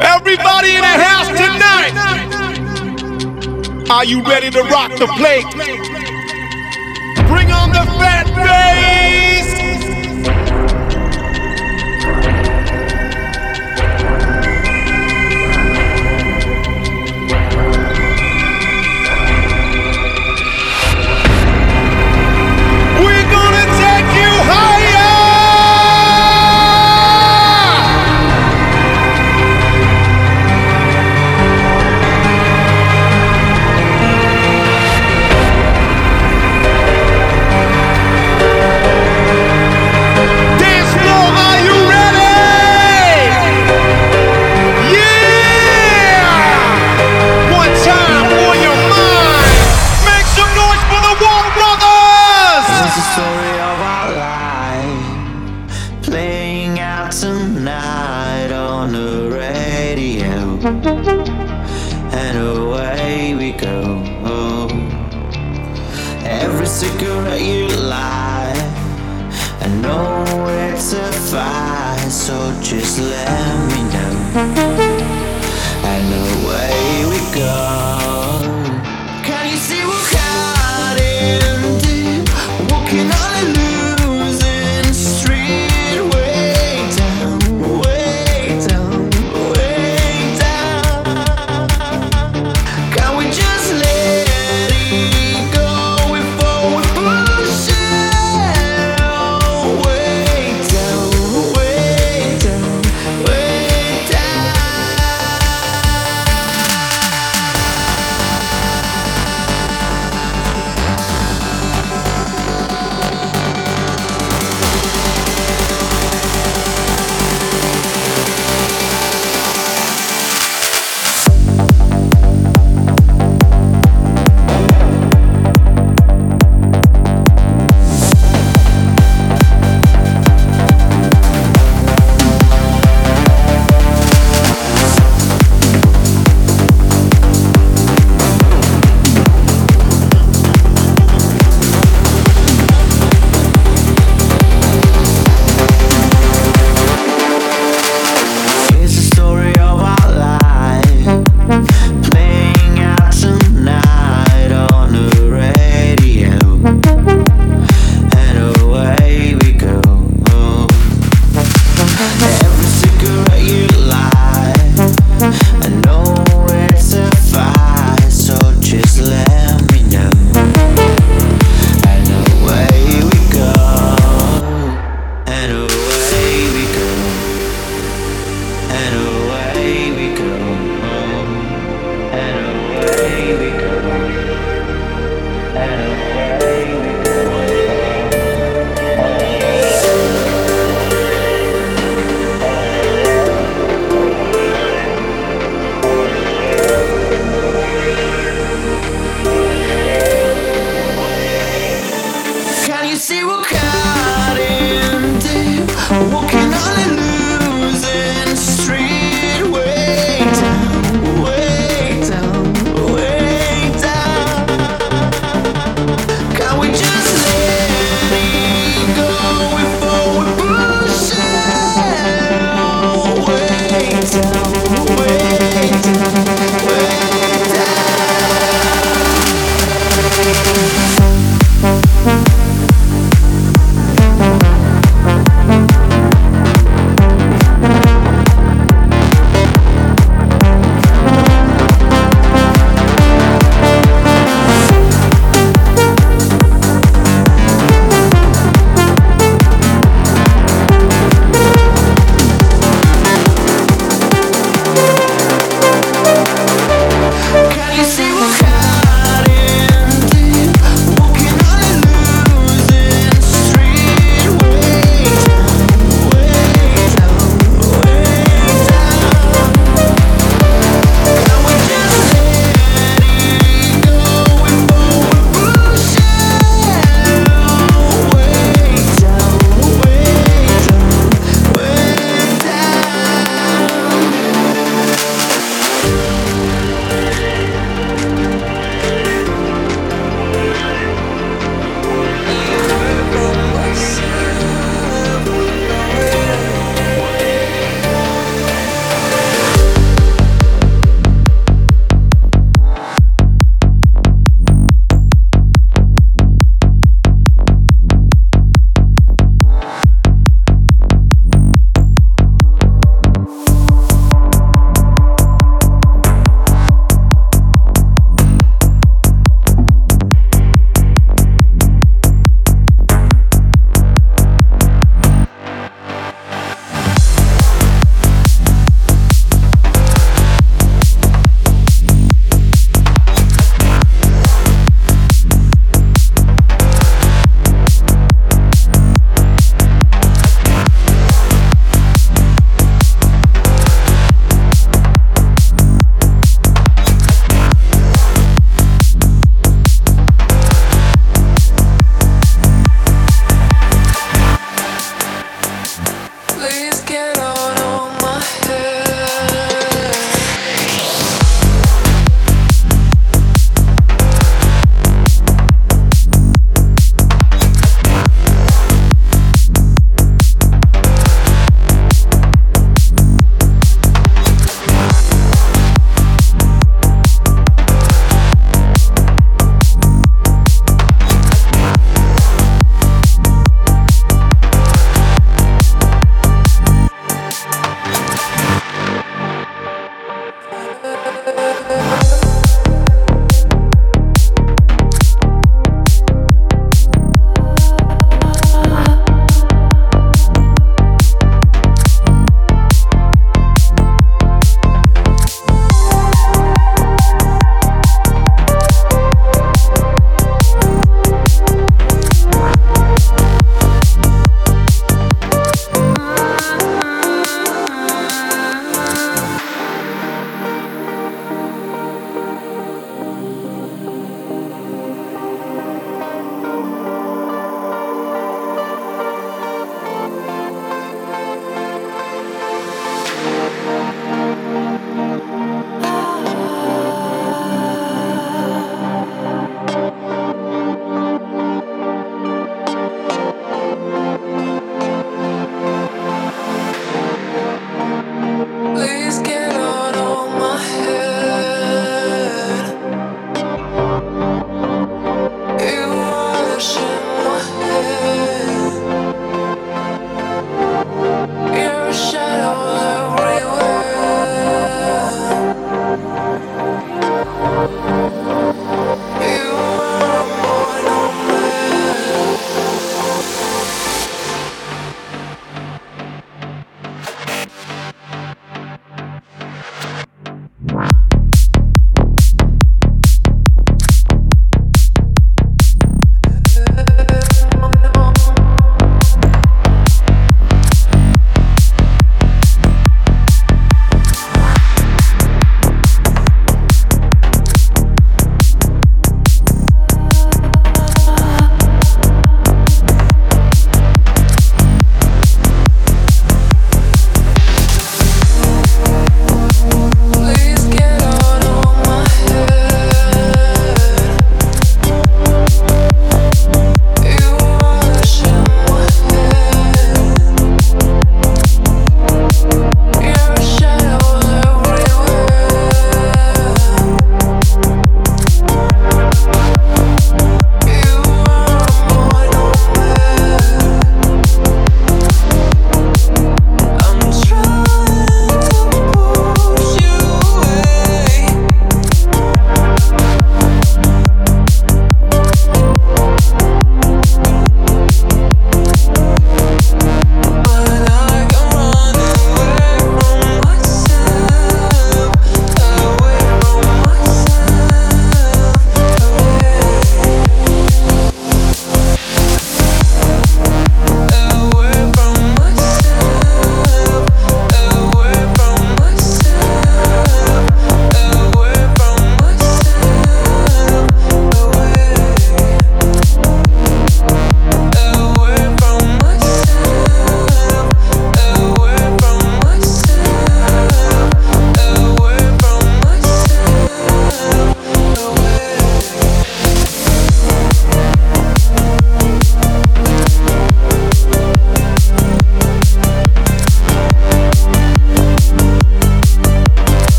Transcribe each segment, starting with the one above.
Everybody in the house tonight. Are you ready to rock the plate? Bring on the fat bass.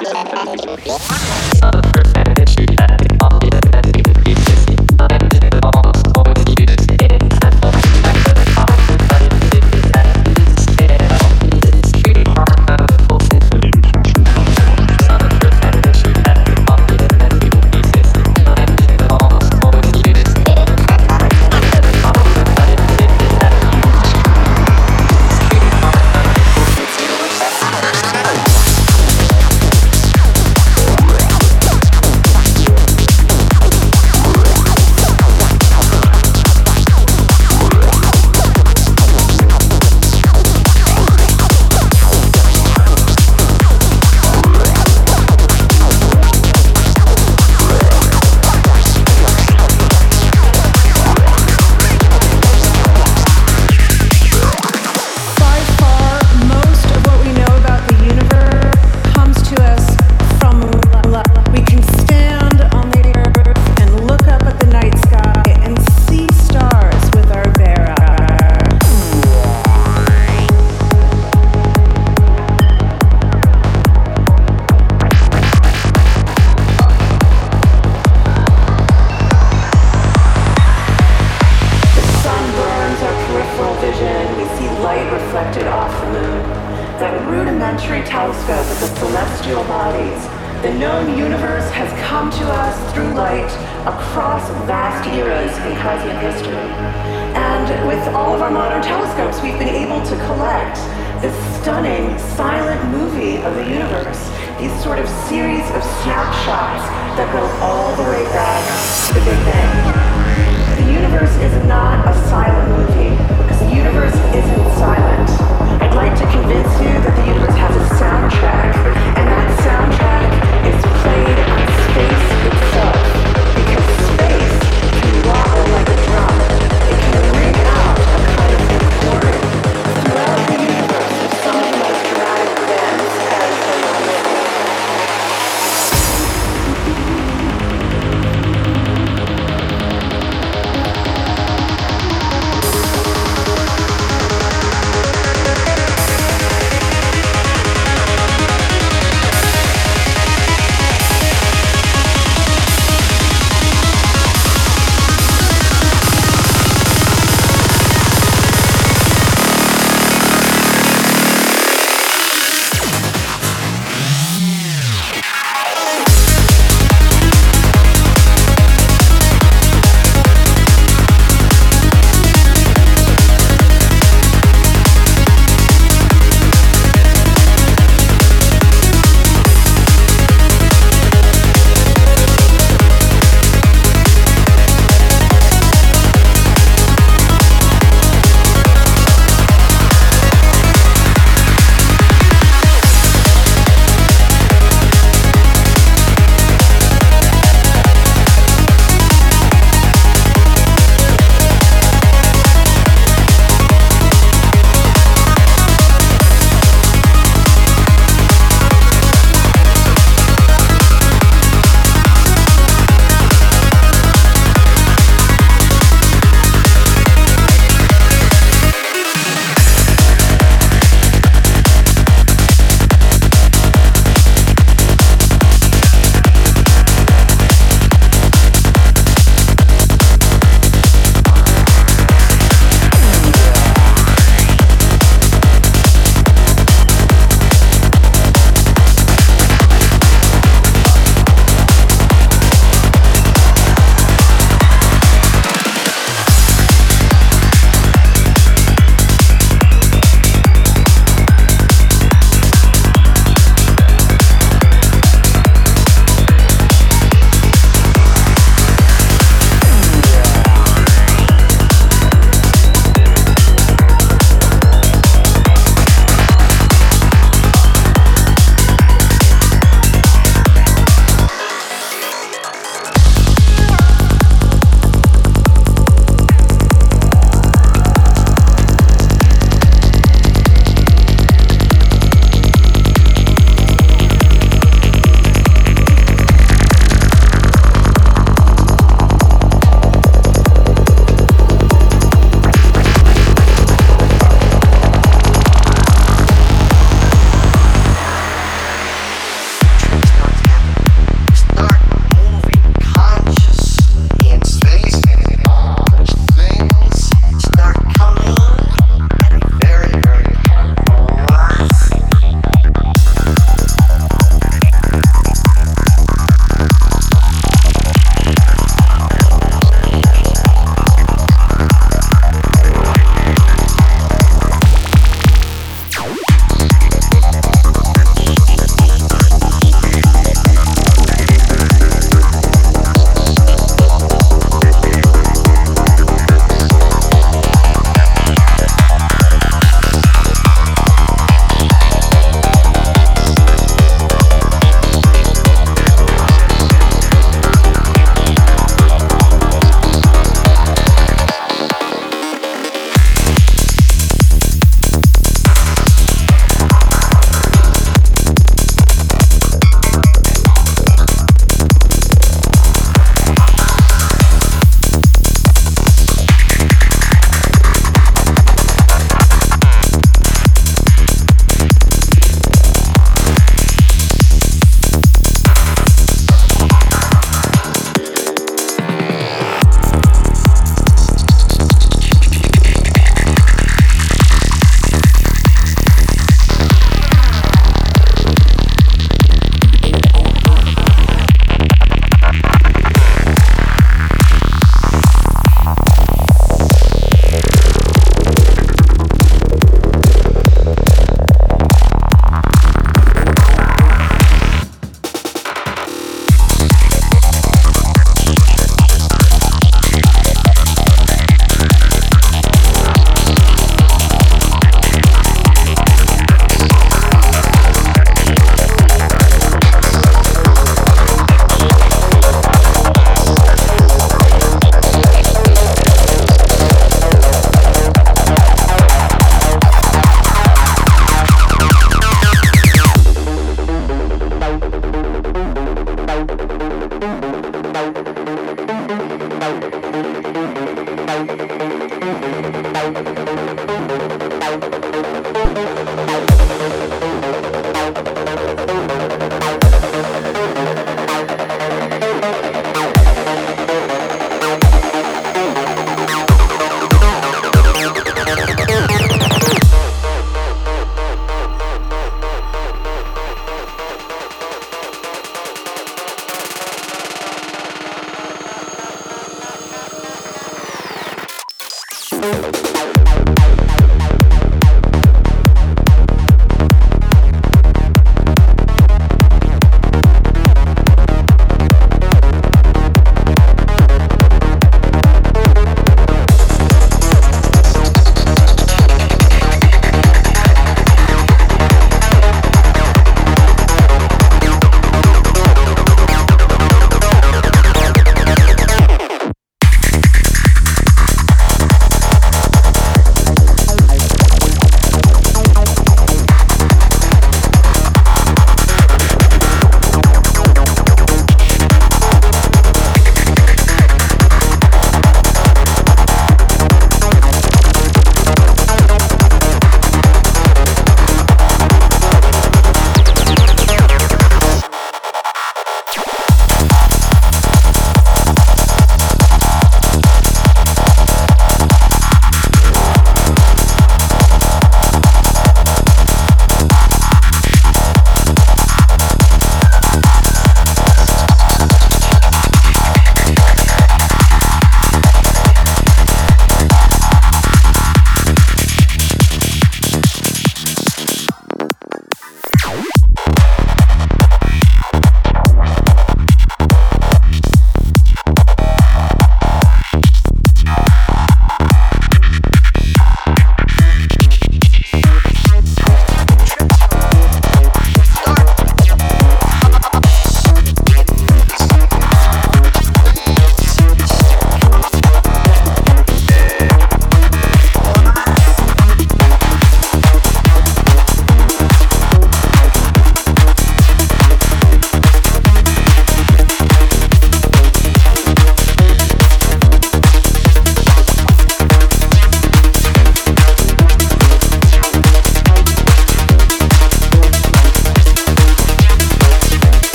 Yeah.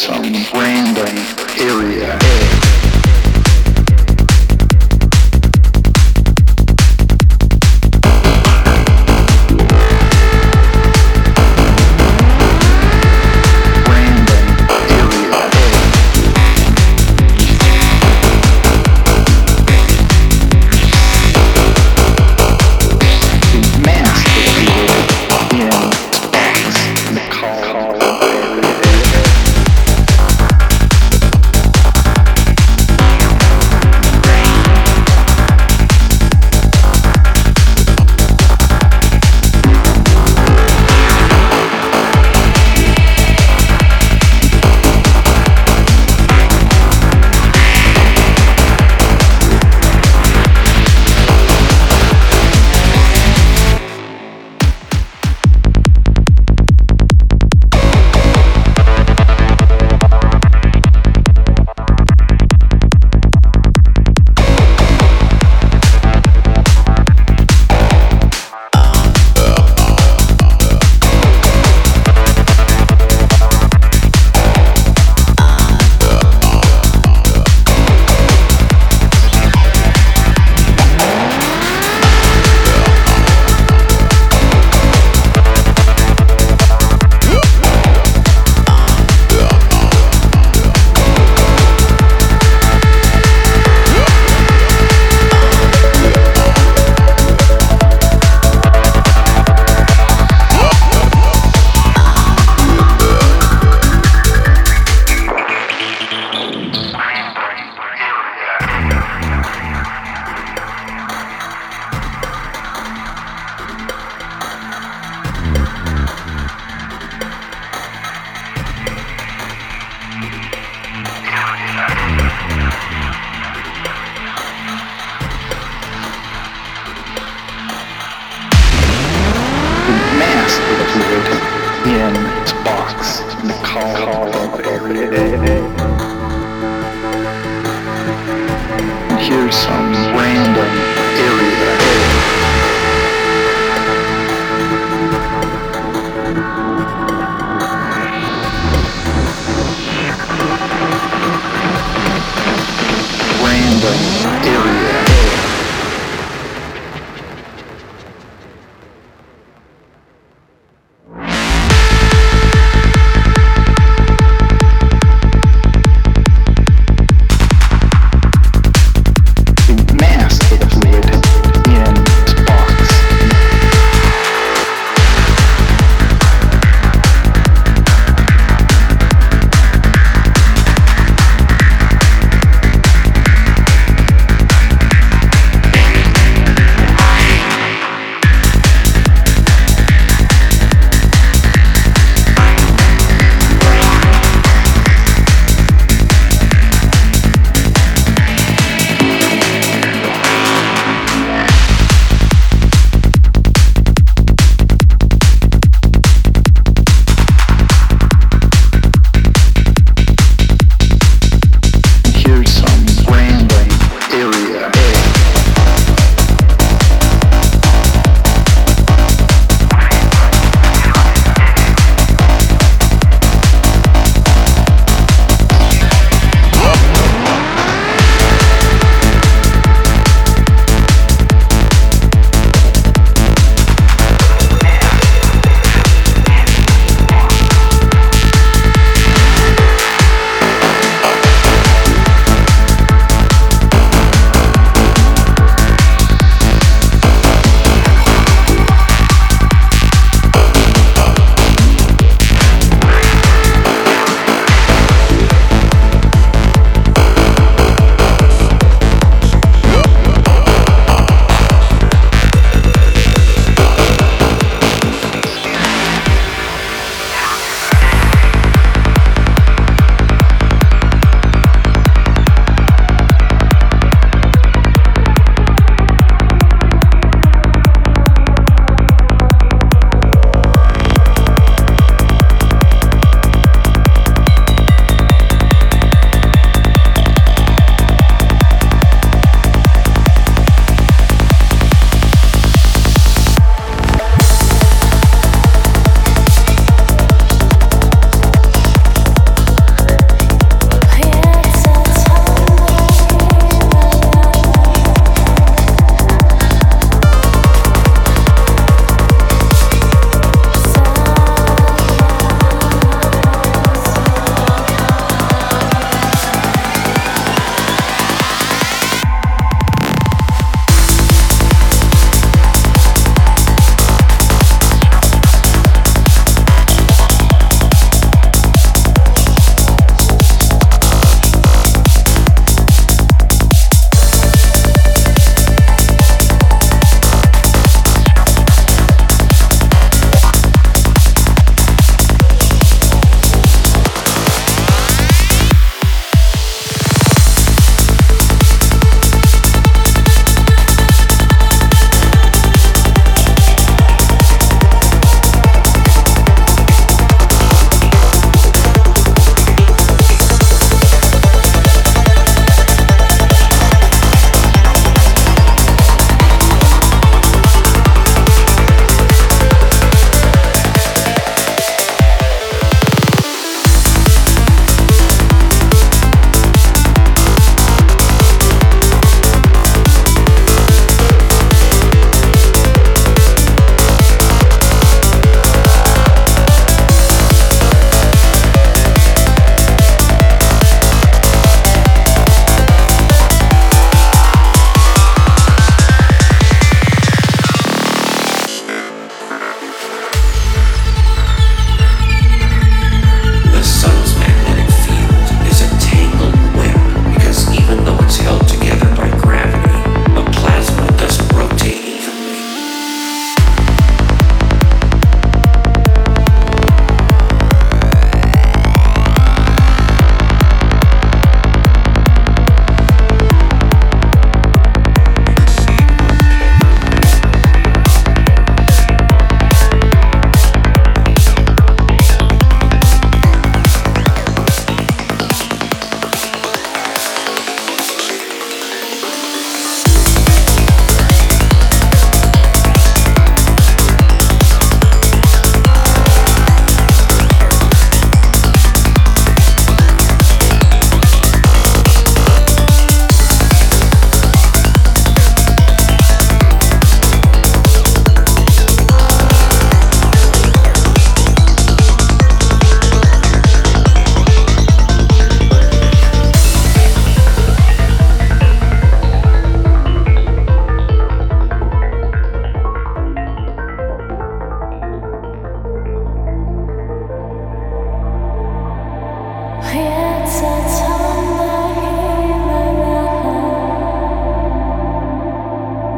some random area.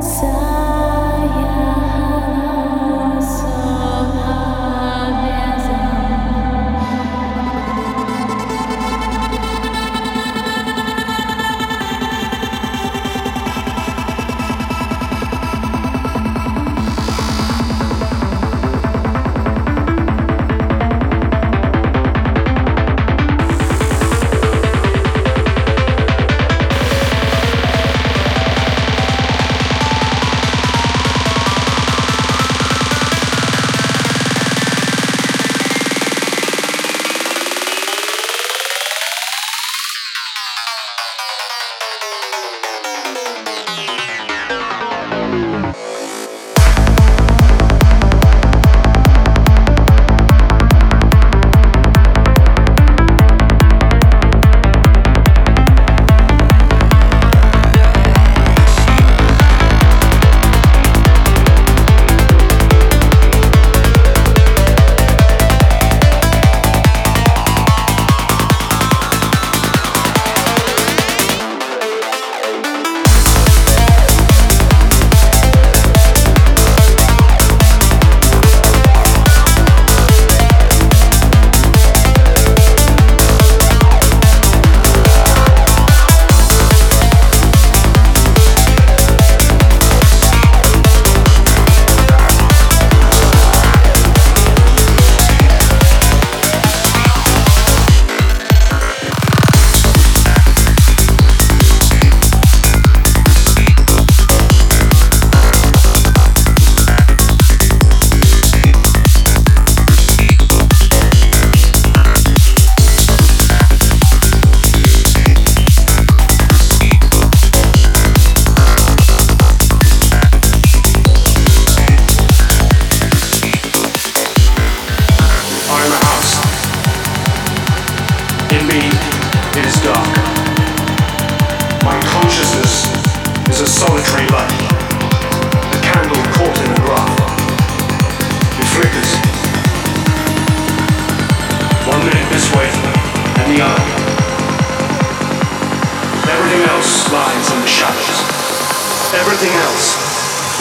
so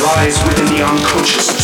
lies within the unconsciousness.